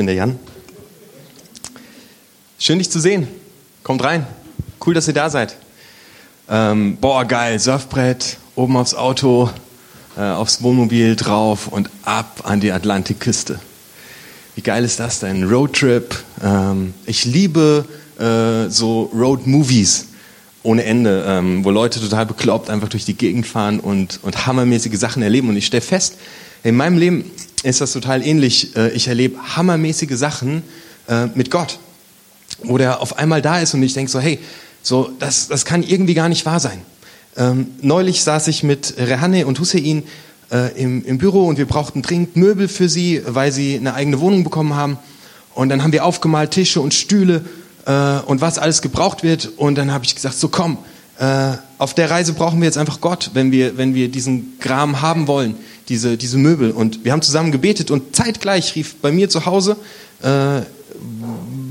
bin der Jan. Schön, dich zu sehen. Kommt rein. Cool, dass ihr da seid. Ähm, boah, geil, Surfbrett, oben aufs Auto, äh, aufs Wohnmobil drauf und ab an die Atlantikküste. Wie geil ist das denn? Roadtrip. Ähm, ich liebe äh, so Road-Movies ohne Ende, ähm, wo Leute total bekloppt einfach durch die Gegend fahren und, und hammermäßige Sachen erleben. Und ich stelle fest, in meinem Leben ist das total ähnlich. Äh, ich erlebe hammermäßige Sachen äh, mit Gott, wo der auf einmal da ist und ich denke so, hey, so, das, das kann irgendwie gar nicht wahr sein. Ähm, neulich saß ich mit Rehanne und Hussein äh, im, im Büro und wir brauchten dringend Möbel für sie, weil sie eine eigene Wohnung bekommen haben. Und dann haben wir aufgemalt Tische und Stühle äh, und was alles gebraucht wird. Und dann habe ich gesagt, so komm, äh, auf der Reise brauchen wir jetzt einfach Gott, wenn wir, wenn wir diesen Kram haben wollen, diese, diese Möbel. Und wir haben zusammen gebetet und zeitgleich rief bei mir zu Hause äh,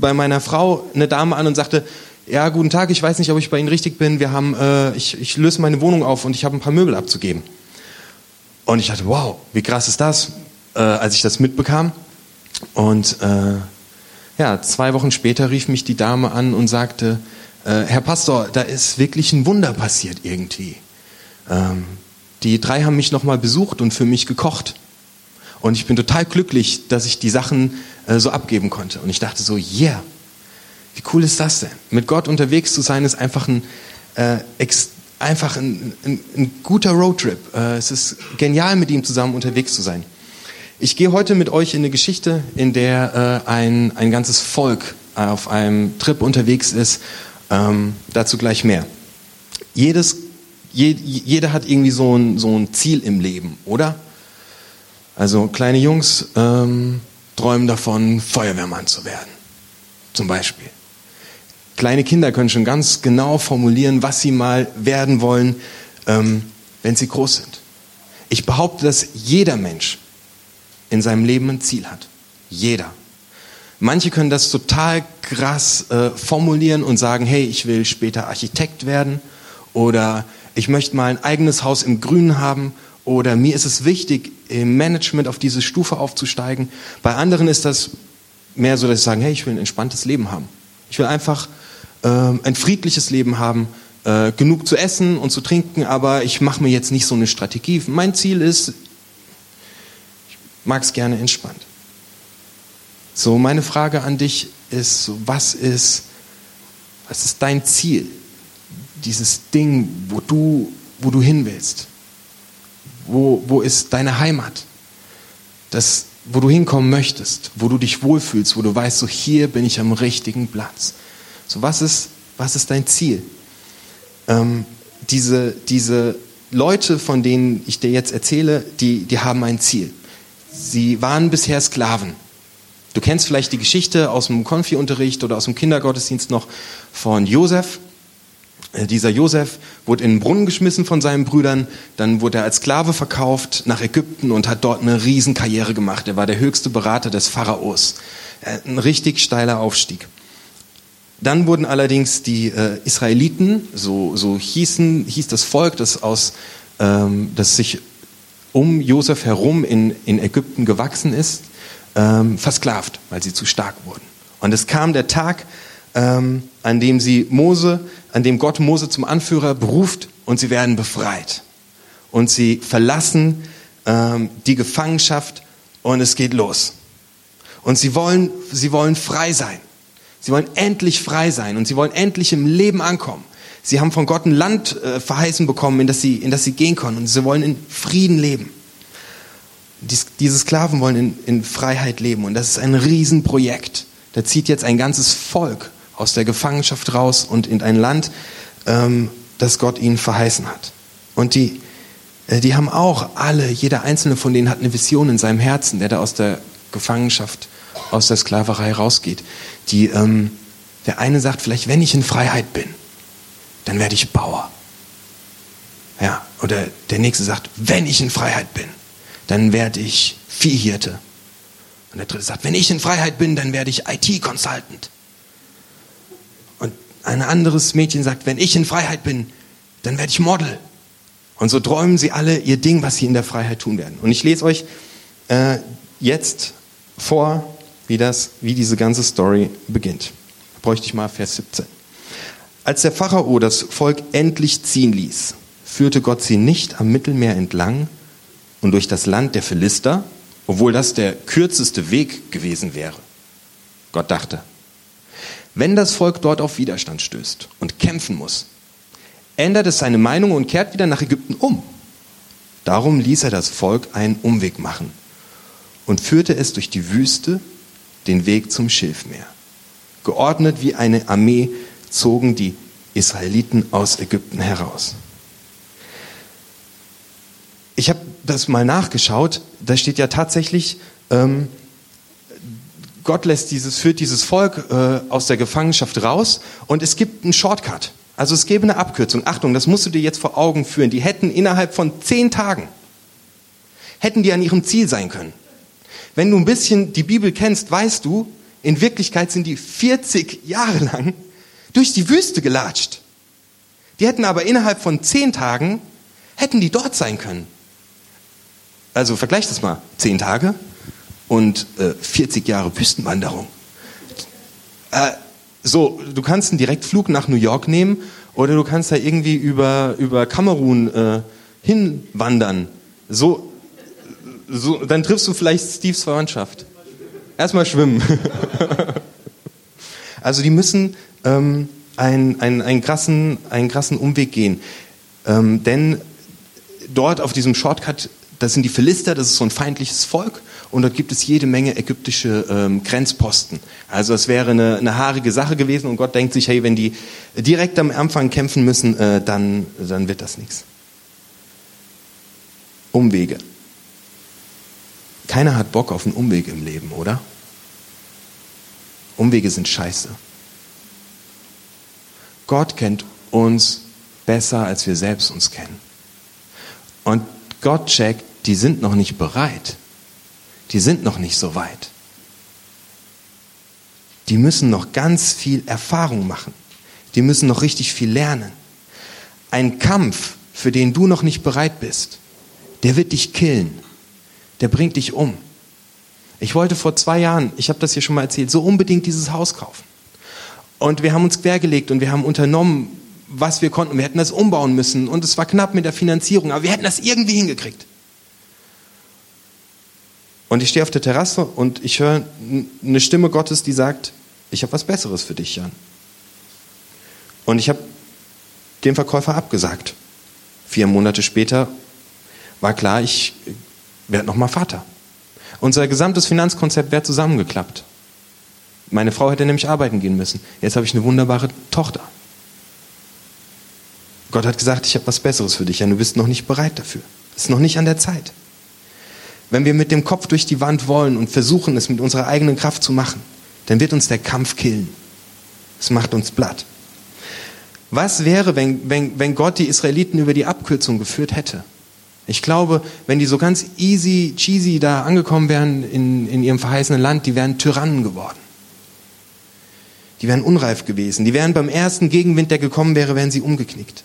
bei meiner Frau eine Dame an und sagte, ja, guten Tag, ich weiß nicht, ob ich bei Ihnen richtig bin. Wir haben, äh, ich, ich löse meine Wohnung auf und ich habe ein paar Möbel abzugeben. Und ich dachte, wow, wie krass ist das, äh, als ich das mitbekam. Und äh, ja, zwei Wochen später rief mich die Dame an und sagte, äh, Herr Pastor, da ist wirklich ein Wunder passiert irgendwie. Ähm, die drei haben mich nochmal besucht und für mich gekocht. Und ich bin total glücklich, dass ich die Sachen äh, so abgeben konnte. Und ich dachte so, yeah, wie cool ist das denn? Mit Gott unterwegs zu sein, ist einfach ein, äh, einfach ein, ein, ein guter Roadtrip. Äh, es ist genial, mit ihm zusammen unterwegs zu sein. Ich gehe heute mit euch in eine Geschichte, in der äh, ein, ein ganzes Volk auf einem Trip unterwegs ist. Ähm, dazu gleich mehr. Jedes, je, jeder hat irgendwie so ein, so ein Ziel im Leben, oder? Also kleine Jungs ähm, träumen davon, Feuerwehrmann zu werden, zum Beispiel. Kleine Kinder können schon ganz genau formulieren, was sie mal werden wollen, ähm, wenn sie groß sind. Ich behaupte, dass jeder Mensch in seinem Leben ein Ziel hat. Jeder. Manche können das total krass äh, formulieren und sagen, hey, ich will später Architekt werden oder ich möchte mal ein eigenes Haus im Grünen haben oder mir ist es wichtig, im Management auf diese Stufe aufzusteigen. Bei anderen ist das mehr so, dass sie sagen, hey, ich will ein entspanntes Leben haben. Ich will einfach äh, ein friedliches Leben haben, äh, genug zu essen und zu trinken, aber ich mache mir jetzt nicht so eine Strategie. Mein Ziel ist, ich mag es gerne entspannt. So, meine Frage an dich ist, was ist, was ist dein Ziel? Dieses Ding, wo du, wo du hin willst. Wo, wo ist deine Heimat? Das, wo du hinkommen möchtest, wo du dich wohlfühlst, wo du weißt, so hier bin ich am richtigen Platz. So, was ist, was ist dein Ziel? Ähm, diese, diese Leute, von denen ich dir jetzt erzähle, die, die haben ein Ziel. Sie waren bisher Sklaven. Du kennst vielleicht die Geschichte aus dem Konfi-Unterricht oder aus dem Kindergottesdienst noch von Josef. Äh, dieser Josef wurde in den Brunnen geschmissen von seinen Brüdern, dann wurde er als Sklave verkauft nach Ägypten und hat dort eine Riesenkarriere gemacht. Er war der höchste Berater des Pharaos. Äh, ein richtig steiler Aufstieg. Dann wurden allerdings die äh, Israeliten, so, so hießen, hieß das Volk, das, aus, ähm, das sich um Josef herum in, in Ägypten gewachsen ist, ähm, versklavt, weil sie zu stark wurden. Und es kam der Tag, ähm, an dem sie Mose, an dem Gott Mose zum Anführer beruft und sie werden befreit. Und sie verlassen ähm, die Gefangenschaft und es geht los. Und sie wollen, sie wollen frei sein. Sie wollen endlich frei sein und sie wollen endlich im Leben ankommen. Sie haben von Gott ein Land äh, verheißen bekommen, in das, sie, in das sie gehen können und sie wollen in Frieden leben. Dies, diese Sklaven wollen in, in Freiheit leben und das ist ein Riesenprojekt. Da zieht jetzt ein ganzes Volk aus der Gefangenschaft raus und in ein Land, ähm, das Gott ihnen verheißen hat. Und die, äh, die haben auch alle, jeder einzelne von denen hat eine Vision in seinem Herzen, der da aus der Gefangenschaft, aus der Sklaverei rausgeht. Die, ähm, der eine sagt vielleicht, wenn ich in Freiheit bin, dann werde ich Bauer. Ja, oder der nächste sagt, wenn ich in Freiheit bin, dann werde ich Viehhirte. Und der dritte sagt, wenn ich in Freiheit bin, dann werde ich IT-Consultant ein anderes Mädchen sagt, wenn ich in Freiheit bin, dann werde ich Model. Und so träumen sie alle ihr Ding, was sie in der Freiheit tun werden. Und ich lese euch äh, jetzt vor wie, das, wie diese ganze Story beginnt. Da bräuchte ich mal Vers 17. Als der Pharao das Volk endlich ziehen ließ, führte Gott sie nicht am Mittelmeer entlang und durch das Land der Philister, obwohl das der kürzeste Weg gewesen wäre. Gott dachte, wenn das Volk dort auf Widerstand stößt und kämpfen muss, ändert es seine Meinung und kehrt wieder nach Ägypten um. Darum ließ er das Volk einen Umweg machen und führte es durch die Wüste den Weg zum Schilfmeer. Geordnet wie eine Armee zogen die Israeliten aus Ägypten heraus. Ich habe das mal nachgeschaut, da steht ja tatsächlich, ähm, Gott lässt dieses, führt dieses Volk äh, aus der Gefangenschaft raus und es gibt einen Shortcut. Also es gäbe eine Abkürzung. Achtung, das musst du dir jetzt vor Augen führen. Die hätten innerhalb von zehn Tagen, hätten die an ihrem Ziel sein können. Wenn du ein bisschen die Bibel kennst, weißt du, in Wirklichkeit sind die 40 Jahre lang durch die Wüste gelatscht. Die hätten aber innerhalb von zehn Tagen, hätten die dort sein können. Also vergleich das mal. Zehn Tage und äh, 40 Jahre Wüstenwanderung. Äh, so, du kannst einen Direktflug nach New York nehmen oder du kannst da irgendwie über, über Kamerun äh, hinwandern. So, so, dann triffst du vielleicht Steves Verwandtschaft. Erstmal schwimmen. also die müssen ähm, einen, einen, einen, krassen, einen krassen Umweg gehen. Ähm, denn dort auf diesem Shortcut, das sind die Philister, das ist so ein feindliches Volk und dort gibt es jede Menge ägyptische ähm, Grenzposten. Also es wäre eine, eine haarige Sache gewesen und Gott denkt sich, hey, wenn die direkt am Anfang kämpfen müssen, äh, dann, dann wird das nichts. Umwege. Keiner hat Bock auf einen Umweg im Leben, oder? Umwege sind scheiße. Gott kennt uns besser, als wir selbst uns kennen. Und Gott checkt, die sind noch nicht bereit die sind noch nicht so weit. Die müssen noch ganz viel Erfahrung machen. Die müssen noch richtig viel lernen. Ein Kampf, für den du noch nicht bereit bist, der wird dich killen. Der bringt dich um. Ich wollte vor zwei Jahren, ich habe das hier schon mal erzählt, so unbedingt dieses Haus kaufen. Und wir haben uns quergelegt und wir haben unternommen, was wir konnten. Wir hätten das umbauen müssen und es war knapp mit der Finanzierung, aber wir hätten das irgendwie hingekriegt. Und ich stehe auf der Terrasse und ich höre eine Stimme Gottes, die sagt, ich habe was Besseres für dich, Jan. Und ich habe dem Verkäufer abgesagt. Vier Monate später war klar, ich werde nochmal Vater. Unser gesamtes Finanzkonzept wäre zusammengeklappt. Meine Frau hätte nämlich arbeiten gehen müssen. Jetzt habe ich eine wunderbare Tochter. Gott hat gesagt, ich habe was Besseres für dich, Jan. Du bist noch nicht bereit dafür. Es ist noch nicht an der Zeit. Wenn wir mit dem Kopf durch die Wand wollen und versuchen, es mit unserer eigenen Kraft zu machen, dann wird uns der Kampf killen. Es macht uns platt. Was wäre, wenn, wenn, wenn Gott die Israeliten über die Abkürzung geführt hätte? Ich glaube, wenn die so ganz easy, cheesy da angekommen wären in, in ihrem verheißenen Land, die wären Tyrannen geworden. Die wären unreif gewesen. Die wären beim ersten Gegenwind, der gekommen wäre, wären sie umgeknickt.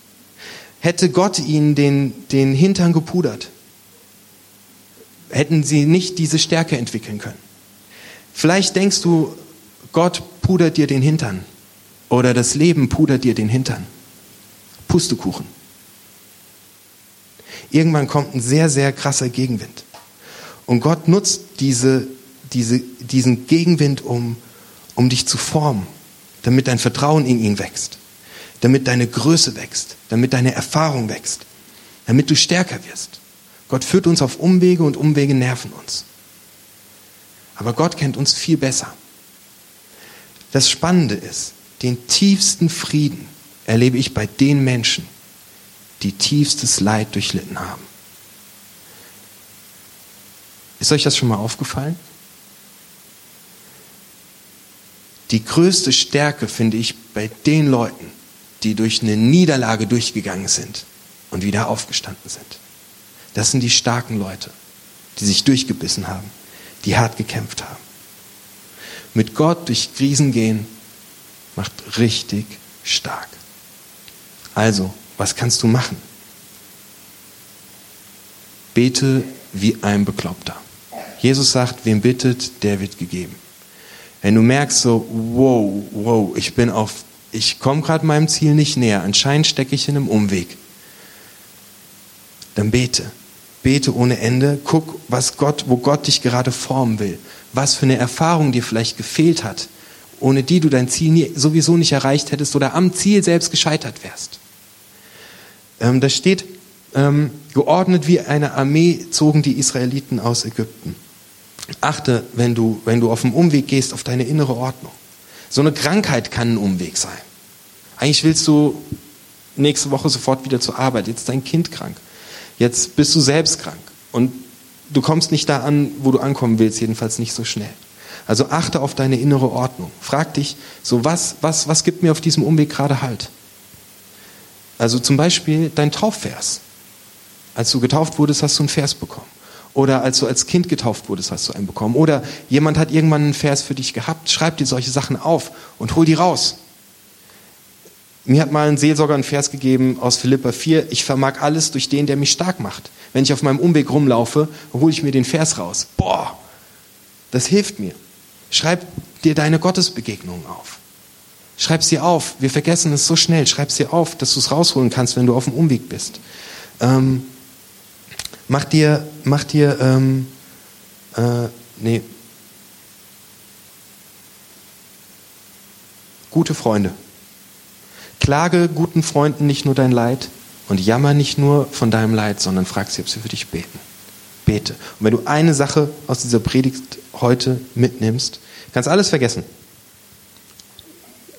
Hätte Gott ihnen den, den Hintern gepudert, hätten sie nicht diese Stärke entwickeln können. Vielleicht denkst du, Gott pudert dir den Hintern oder das Leben pudert dir den Hintern. Pustekuchen. Irgendwann kommt ein sehr, sehr krasser Gegenwind. Und Gott nutzt diese, diese, diesen Gegenwind, um, um dich zu formen, damit dein Vertrauen in ihn wächst, damit deine Größe wächst, damit deine Erfahrung wächst, damit du stärker wirst. Gott führt uns auf Umwege und Umwege nerven uns. Aber Gott kennt uns viel besser. Das Spannende ist, den tiefsten Frieden erlebe ich bei den Menschen, die tiefstes Leid durchlitten haben. Ist euch das schon mal aufgefallen? Die größte Stärke finde ich bei den Leuten, die durch eine Niederlage durchgegangen sind und wieder aufgestanden sind. Das sind die starken Leute, die sich durchgebissen haben, die hart gekämpft haben. Mit Gott durch Krisen gehen macht richtig stark. Also, was kannst du machen? Bete wie ein Bekloppter. Jesus sagt, wem bittet, der wird gegeben. Wenn du merkst so, wow, wow, ich bin auf, ich komme gerade meinem Ziel nicht näher, anscheinend stecke ich in einem Umweg, dann bete. Bete ohne Ende, guck, was Gott, wo Gott dich gerade formen will, was für eine Erfahrung dir vielleicht gefehlt hat, ohne die du dein Ziel nie, sowieso nicht erreicht hättest oder am Ziel selbst gescheitert wärst. Ähm, da steht, ähm, geordnet wie eine Armee zogen die Israeliten aus Ägypten. Achte, wenn du, wenn du auf dem Umweg gehst, auf deine innere Ordnung. So eine Krankheit kann ein Umweg sein. Eigentlich willst du nächste Woche sofort wieder zur Arbeit. Jetzt ist dein Kind krank. Jetzt bist du selbst krank. Und du kommst nicht da an, wo du ankommen willst, jedenfalls nicht so schnell. Also achte auf deine innere Ordnung. Frag dich, so was, was, was gibt mir auf diesem Umweg gerade Halt? Also zum Beispiel dein Taufvers. Als du getauft wurdest, hast du einen Vers bekommen. Oder als du als Kind getauft wurdest, hast du einen bekommen. Oder jemand hat irgendwann einen Vers für dich gehabt. Schreib dir solche Sachen auf und hol die raus. Mir hat mal ein Seelsorger einen Vers gegeben aus Philippa 4. Ich vermag alles durch den, der mich stark macht. Wenn ich auf meinem Umweg rumlaufe, hole ich mir den Vers raus. Boah, das hilft mir. Schreib dir deine Gottesbegegnungen auf. Schreib sie auf. Wir vergessen es so schnell. Schreib sie auf, dass du es rausholen kannst, wenn du auf dem Umweg bist. Ähm, mach dir, mach dir, ähm, äh, nee, gute Freunde. Klage guten Freunden nicht nur dein Leid und jammer nicht nur von deinem Leid, sondern frag sie, ob sie für dich beten. Bete. Und wenn du eine Sache aus dieser Predigt heute mitnimmst, kannst alles vergessen.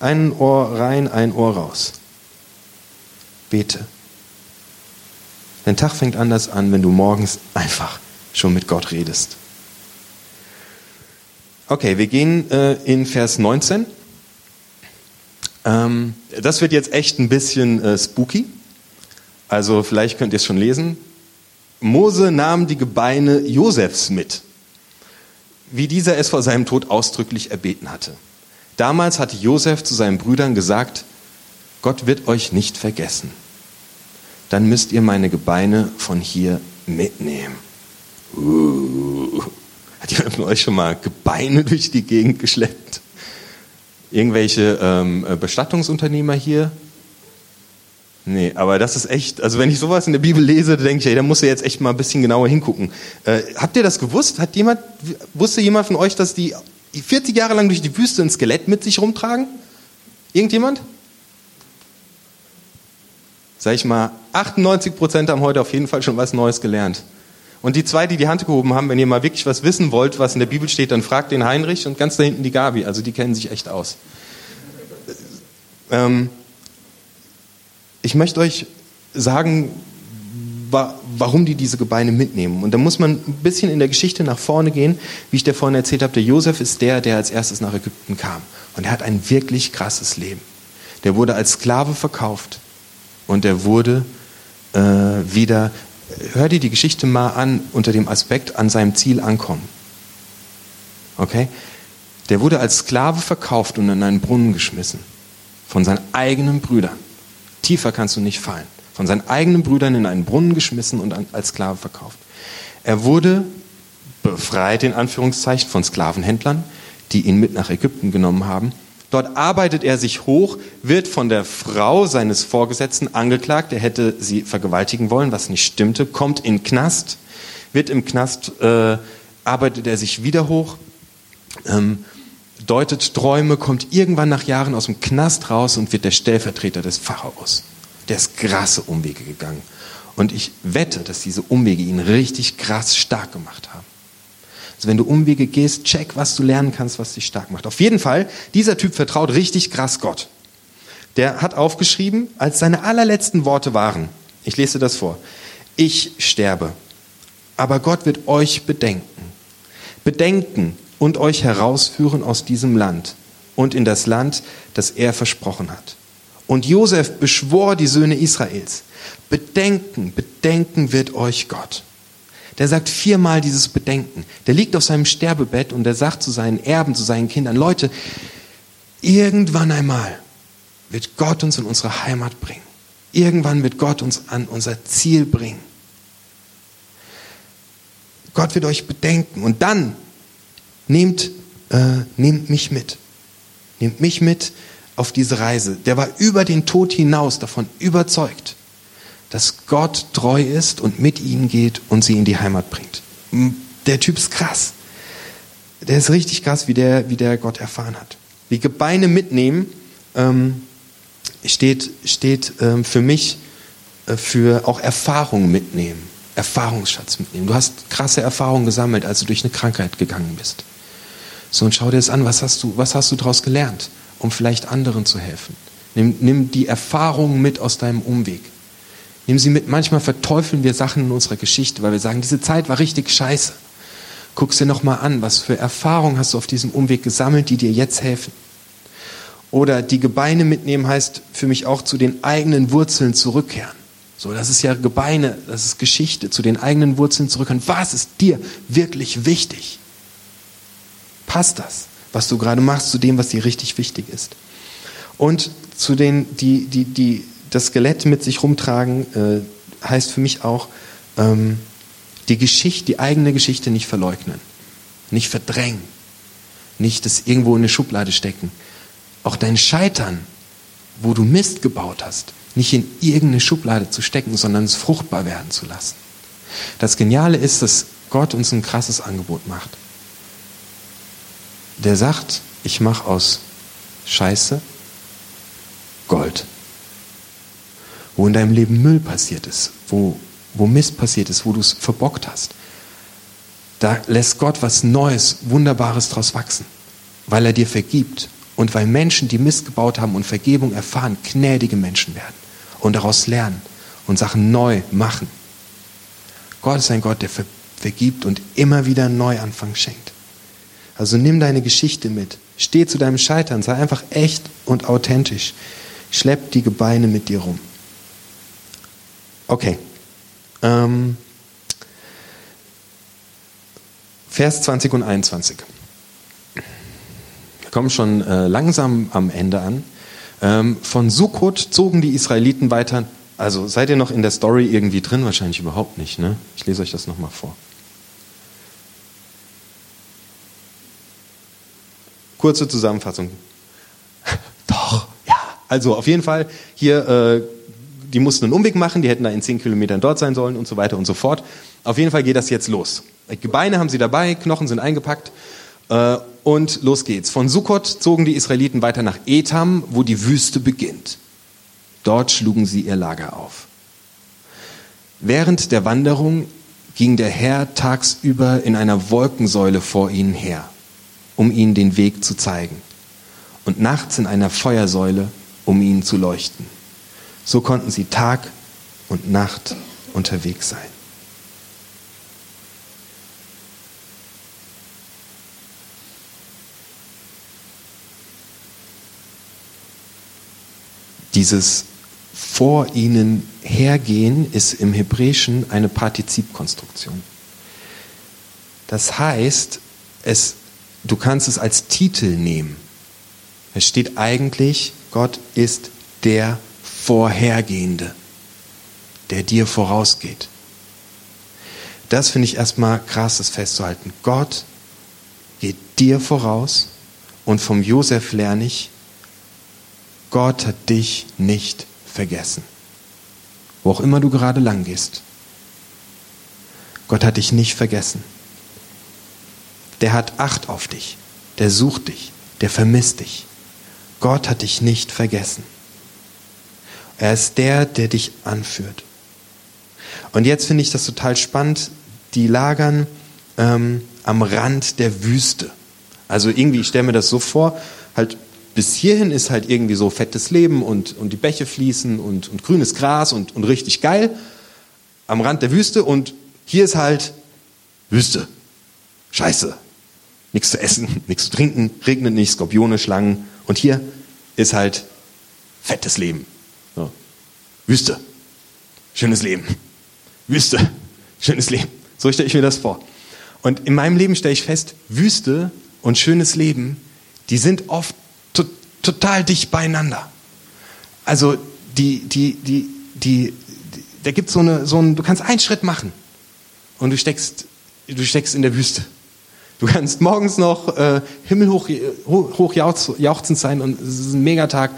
Ein Ohr rein, ein Ohr raus. Bete. Dein Tag fängt anders an, wenn du morgens einfach schon mit Gott redest. Okay, wir gehen äh, in Vers 19. Ähm, das wird jetzt echt ein bisschen äh, spooky. Also vielleicht könnt ihr es schon lesen. Mose nahm die Gebeine Josefs mit, wie dieser es vor seinem Tod ausdrücklich erbeten hatte. Damals hatte Josef zu seinen Brüdern gesagt, Gott wird euch nicht vergessen. Dann müsst ihr meine Gebeine von hier mitnehmen. Uh. Hat jemand von euch schon mal Gebeine durch die Gegend geschleppt? Irgendwelche ähm, äh, Bestattungsunternehmer hier? Nee, aber das ist echt, also wenn ich sowas in der Bibel lese, denke ich, ey, da muss er jetzt echt mal ein bisschen genauer hingucken. Äh, habt ihr das gewusst? Hat jemand, wusste jemand von euch, dass die 40 Jahre lang durch die Wüste ein Skelett mit sich rumtragen? Irgendjemand? Sag ich mal, 98 Prozent haben heute auf jeden Fall schon was Neues gelernt. Und die zwei, die die Hand gehoben haben, wenn ihr mal wirklich was wissen wollt, was in der Bibel steht, dann fragt den Heinrich und ganz da hinten die Gabi. Also die kennen sich echt aus. Ähm, ich möchte euch sagen, warum die diese Gebeine mitnehmen. Und da muss man ein bisschen in der Geschichte nach vorne gehen. Wie ich dir vorhin erzählt habe, der Josef ist der, der als erstes nach Ägypten kam. Und er hat ein wirklich krasses Leben. Der wurde als Sklave verkauft und er wurde äh, wieder hör dir die Geschichte mal an unter dem Aspekt an seinem Ziel ankommen. Okay? Der wurde als Sklave verkauft und in einen Brunnen geschmissen. Von seinen eigenen Brüdern. Tiefer kannst du nicht fallen. Von seinen eigenen Brüdern in einen Brunnen geschmissen und als Sklave verkauft. Er wurde befreit, in Anführungszeichen, von Sklavenhändlern, die ihn mit nach Ägypten genommen haben Dort arbeitet er sich hoch, wird von der Frau seines Vorgesetzten angeklagt, er hätte sie vergewaltigen wollen, was nicht stimmte, kommt in Knast, wird im Knast, äh, arbeitet er sich wieder hoch, ähm, deutet Träume, kommt irgendwann nach Jahren aus dem Knast raus und wird der Stellvertreter des Pharaos. Der ist krasse Umwege gegangen. Und ich wette, dass diese Umwege ihn richtig krass stark gemacht haben. Also wenn du Umwege gehst, check, was du lernen kannst, was dich stark macht. Auf jeden Fall, dieser Typ vertraut richtig krass Gott. Der hat aufgeschrieben, als seine allerletzten Worte waren, ich lese das vor, ich sterbe, aber Gott wird euch bedenken. Bedenken und euch herausführen aus diesem Land und in das Land, das er versprochen hat. Und Josef beschwor die Söhne Israels. Bedenken, bedenken wird euch Gott der sagt viermal dieses Bedenken. Der liegt auf seinem Sterbebett und der sagt zu seinen Erben, zu seinen Kindern, Leute, irgendwann einmal wird Gott uns in unsere Heimat bringen. Irgendwann wird Gott uns an unser Ziel bringen. Gott wird euch bedenken und dann nehmt äh, nehmt mich mit. Nehmt mich mit auf diese Reise. Der war über den Tod hinaus davon überzeugt, dass Gott treu ist und mit ihnen geht und sie in die Heimat bringt. Der Typ ist krass. Der ist richtig krass, wie der, wie der Gott erfahren hat. Die Gebeine mitnehmen ähm, steht, steht ähm, für mich äh, für auch Erfahrung mitnehmen, Erfahrungsschatz mitnehmen. Du hast krasse Erfahrungen gesammelt, als du durch eine Krankheit gegangen bist. So, und schau dir das an, was hast du, was hast du daraus gelernt, um vielleicht anderen zu helfen? Nimm, nimm die Erfahrungen mit aus deinem Umweg. Nimm sie mit. Manchmal verteufeln wir Sachen in unserer Geschichte, weil wir sagen, diese Zeit war richtig scheiße. Guck dir nochmal an, was für Erfahrungen hast du auf diesem Umweg gesammelt, die dir jetzt helfen. Oder die Gebeine mitnehmen heißt für mich auch zu den eigenen Wurzeln zurückkehren. So, das ist ja Gebeine, das ist Geschichte, zu den eigenen Wurzeln zurückkehren. Was ist dir wirklich wichtig? Passt das, was du gerade machst, zu dem, was dir richtig wichtig ist? Und zu den, die, die, die das Skelett mit sich rumtragen, äh, heißt für mich auch, ähm, die Geschichte, die eigene Geschichte nicht verleugnen, nicht verdrängen, nicht das irgendwo in eine Schublade stecken. Auch dein Scheitern, wo du Mist gebaut hast, nicht in irgendeine Schublade zu stecken, sondern es fruchtbar werden zu lassen. Das Geniale ist, dass Gott uns ein krasses Angebot macht. Der sagt, ich mache aus Scheiße Gold. Wo in deinem Leben Müll passiert ist, wo wo Mist passiert ist, wo du es verbockt hast. Da lässt Gott was Neues, Wunderbares draus wachsen, weil er dir vergibt und weil Menschen, die Mist gebaut haben und Vergebung erfahren, gnädige Menschen werden und daraus lernen und Sachen neu machen. Gott ist ein Gott, der vergibt und immer wieder einen Neuanfang schenkt. Also nimm deine Geschichte mit, steh zu deinem Scheitern, sei einfach echt und authentisch. Schlepp die Gebeine mit dir rum. Okay. Ähm, Vers 20 und 21. Wir kommen schon äh, langsam am Ende an. Ähm, von Sukkot zogen die Israeliten weiter. Also seid ihr noch in der Story irgendwie drin? Wahrscheinlich überhaupt nicht. Ne? Ich lese euch das nochmal vor. Kurze Zusammenfassung. Doch, ja. Also auf jeden Fall hier äh, die mussten einen Umweg machen, die hätten da in zehn Kilometern dort sein sollen und so weiter und so fort. Auf jeden Fall geht das jetzt los. Gebeine haben sie dabei, Knochen sind eingepackt äh, und los geht's. Von Sukkot zogen die Israeliten weiter nach Etam, wo die Wüste beginnt. Dort schlugen sie ihr Lager auf. Während der Wanderung ging der Herr tagsüber in einer Wolkensäule vor ihnen her, um ihnen den Weg zu zeigen, und nachts in einer Feuersäule, um ihnen zu leuchten. So konnten sie Tag und Nacht unterwegs sein. Dieses vor ihnen hergehen ist im Hebräischen eine Partizipkonstruktion. Das heißt, es, du kannst es als Titel nehmen. Es steht eigentlich, Gott ist der Vorhergehende, der dir vorausgeht. Das finde ich erstmal krass, das festzuhalten. Gott geht dir voraus und vom Josef lerne ich, Gott hat dich nicht vergessen. Wo auch immer du gerade lang gehst. Gott hat dich nicht vergessen. Der hat Acht auf dich. Der sucht dich. Der vermisst dich. Gott hat dich nicht vergessen. Er ist der, der dich anführt. Und jetzt finde ich das total spannend. Die lagern ähm, am Rand der Wüste. Also irgendwie, ich stelle mir das so vor, halt bis hierhin ist halt irgendwie so fettes Leben und, und die Bäche fließen und, und grünes Gras und, und richtig geil am Rand der Wüste und hier ist halt Wüste. Scheiße. Nichts zu essen, nichts zu trinken, regnet nicht, Skorpione, Schlangen und hier ist halt fettes Leben. Wüste. Schönes Leben. Wüste. Schönes Leben. So stelle ich mir das vor. Und in meinem Leben stelle ich fest, Wüste und schönes Leben, die sind oft to total dicht beieinander. Also die, die, die, die, die da gibt so eine, so ein, du kannst einen Schritt machen und du steckst, du steckst in der Wüste. Du kannst morgens noch äh, himmelhoch hoch, hoch jauchzend sein und es ist ein Megatag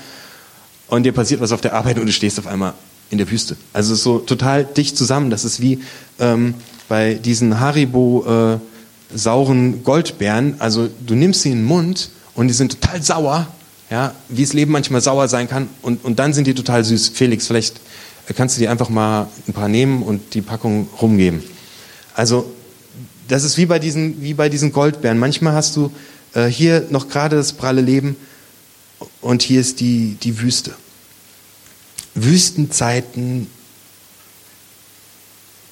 und dir passiert was auf der Arbeit und du stehst auf einmal in der Wüste. Also es ist so total dicht zusammen. Das ist wie ähm, bei diesen Haribo äh, sauren Goldbeeren. Also du nimmst sie in den Mund und die sind total sauer, ja, wie das Leben manchmal sauer sein kann und, und dann sind die total süß. Felix, vielleicht kannst du dir einfach mal ein paar nehmen und die Packung rumgeben. Also das ist wie bei diesen, wie bei diesen Goldbeeren. Manchmal hast du äh, hier noch gerade das pralle Leben und hier ist die, die Wüste. Wüstenzeiten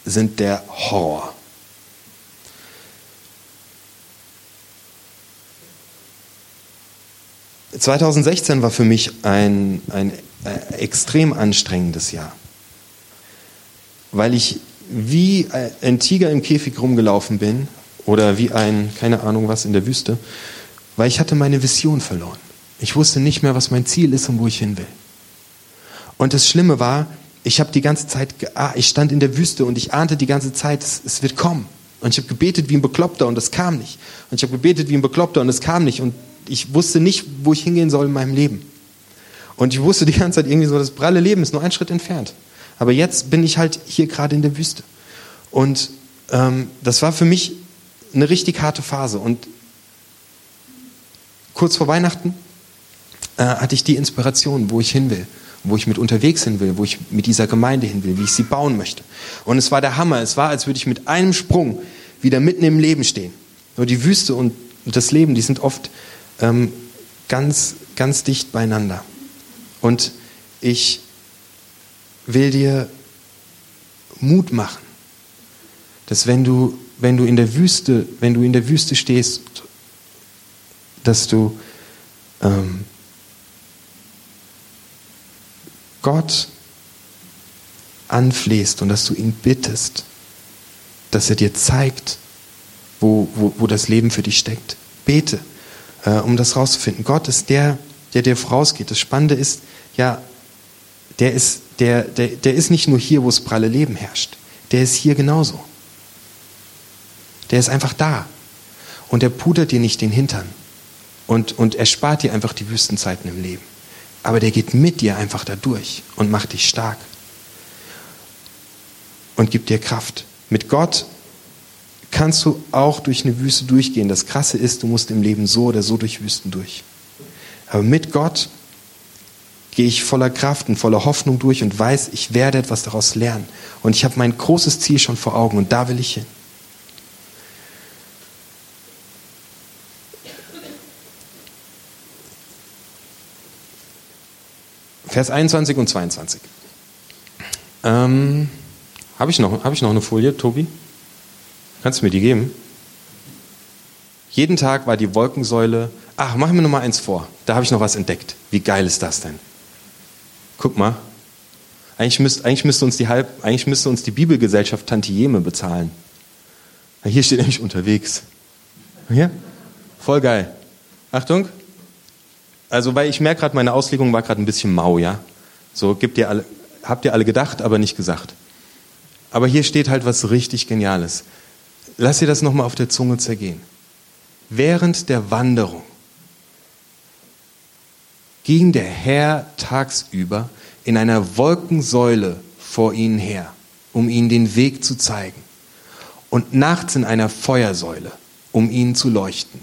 sind der Horror. ...2016 war für mich ein, ein äh, extrem anstrengendes Jahr, weil ich wie ein Tiger im Käfig rumgelaufen bin oder wie ein, keine Ahnung was, in der Wüste, weil ich hatte meine Vision verloren. Ich wusste nicht mehr, was mein Ziel ist und wo ich hin will. Und das Schlimme war, ich habe die ganze Zeit, ah, ich stand in der Wüste und ich ahnte die ganze Zeit, es, es wird kommen. Und ich habe gebetet wie ein Bekloppter und es kam nicht. Und ich habe gebetet wie ein Bekloppter und es kam nicht. Und ich wusste nicht, wo ich hingehen soll in meinem Leben. Und ich wusste die ganze Zeit irgendwie so, das pralle Leben ist nur ein Schritt entfernt. Aber jetzt bin ich halt hier gerade in der Wüste. Und ähm, das war für mich eine richtig harte Phase. Und kurz vor Weihnachten äh, hatte ich die Inspiration, wo ich hin will, wo ich mit unterwegs hin will, wo ich mit dieser Gemeinde hin will, wie ich sie bauen möchte. Und es war der Hammer. Es war, als würde ich mit einem Sprung wieder mitten im Leben stehen. Nur die Wüste und das Leben, die sind oft ähm, ganz, ganz dicht beieinander. Und ich will dir Mut machen, dass wenn du, wenn du in der Wüste, wenn du in der Wüste stehst, dass du ähm, Gott anflehst und dass du ihn bittest, dass er dir zeigt, wo, wo, wo das Leben für dich steckt. Bete, äh, um das rauszufinden. Gott ist der, der dir vorausgeht. Das Spannende ist, ja, der ist, der, der, der ist nicht nur hier, wo es pralle Leben herrscht. Der ist hier genauso. Der ist einfach da. Und er pudert dir nicht den Hintern. Und, und er spart dir einfach die Wüstenzeiten im Leben. Aber der geht mit dir einfach da durch und macht dich stark. Und gibt dir Kraft. Mit Gott kannst du auch durch eine Wüste durchgehen. Das Krasse ist, du musst im Leben so oder so durch Wüsten durch. Aber mit Gott gehe ich voller Kraft und voller Hoffnung durch und weiß, ich werde etwas daraus lernen. Und ich habe mein großes Ziel schon vor Augen und da will ich hin. Vers 21 und 22. Ähm, habe ich, noch, hab ich noch eine Folie, Tobi? Kannst du mir die geben? Jeden Tag war die Wolkensäule. Ach, machen wir noch mal eins vor. Da habe ich noch was entdeckt. Wie geil ist das denn? Guck mal, eigentlich müsste, eigentlich müsste, uns, die Halb, eigentlich müsste uns die Bibelgesellschaft Tantieme bezahlen. Hier steht nämlich unterwegs. Hier? Voll geil. Achtung. Also, weil ich merke gerade, meine Auslegung war gerade ein bisschen mau, ja? So, gibt ihr alle, habt ihr alle gedacht, aber nicht gesagt. Aber hier steht halt was richtig Geniales. Lass dir das nochmal auf der Zunge zergehen. Während der Wanderung ging der Herr tagsüber in einer Wolkensäule vor ihnen her, um ihnen den Weg zu zeigen, und nachts in einer Feuersäule, um ihnen zu leuchten.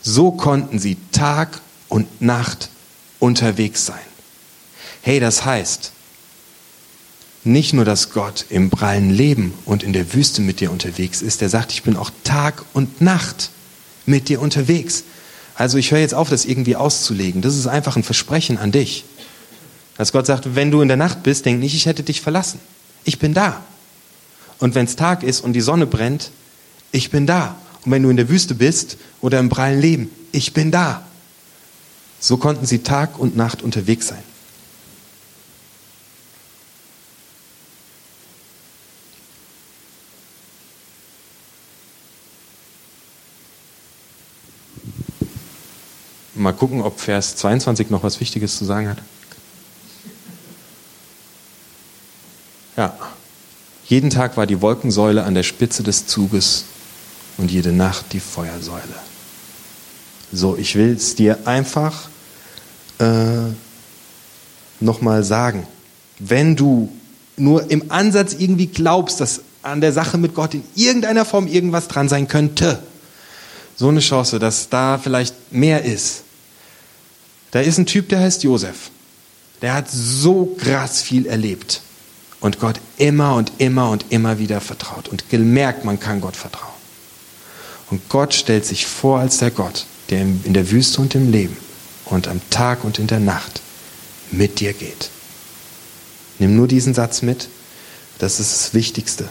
So konnten sie Tag und Nacht unterwegs sein. Hey, das heißt, nicht nur, dass Gott im prallen Leben und in der Wüste mit dir unterwegs ist, er sagt, ich bin auch Tag und Nacht mit dir unterwegs. Also ich höre jetzt auf, das irgendwie auszulegen. Das ist einfach ein Versprechen an dich. Dass Gott sagt, wenn du in der Nacht bist, denk nicht, ich hätte dich verlassen. Ich bin da. Und wenn es Tag ist und die Sonne brennt, ich bin da. Und wenn du in der Wüste bist oder im prallen Leben, ich bin da. So konnten sie Tag und Nacht unterwegs sein. Mal gucken, ob Vers 22 noch was Wichtiges zu sagen hat. Ja. Jeden Tag war die Wolkensäule an der Spitze des Zuges und jede Nacht die Feuersäule. So, ich will es dir einfach äh, nochmal sagen. Wenn du nur im Ansatz irgendwie glaubst, dass an der Sache mit Gott in irgendeiner Form irgendwas dran sein könnte, so eine Chance, dass da vielleicht mehr ist. Da ist ein Typ, der heißt Josef. Der hat so krass viel erlebt und Gott immer und immer und immer wieder vertraut und gemerkt, man kann Gott vertrauen. Und Gott stellt sich vor als der Gott, der in der Wüste und im Leben und am Tag und in der Nacht mit dir geht. Nimm nur diesen Satz mit, das ist das Wichtigste.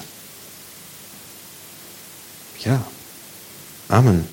Ja, Amen.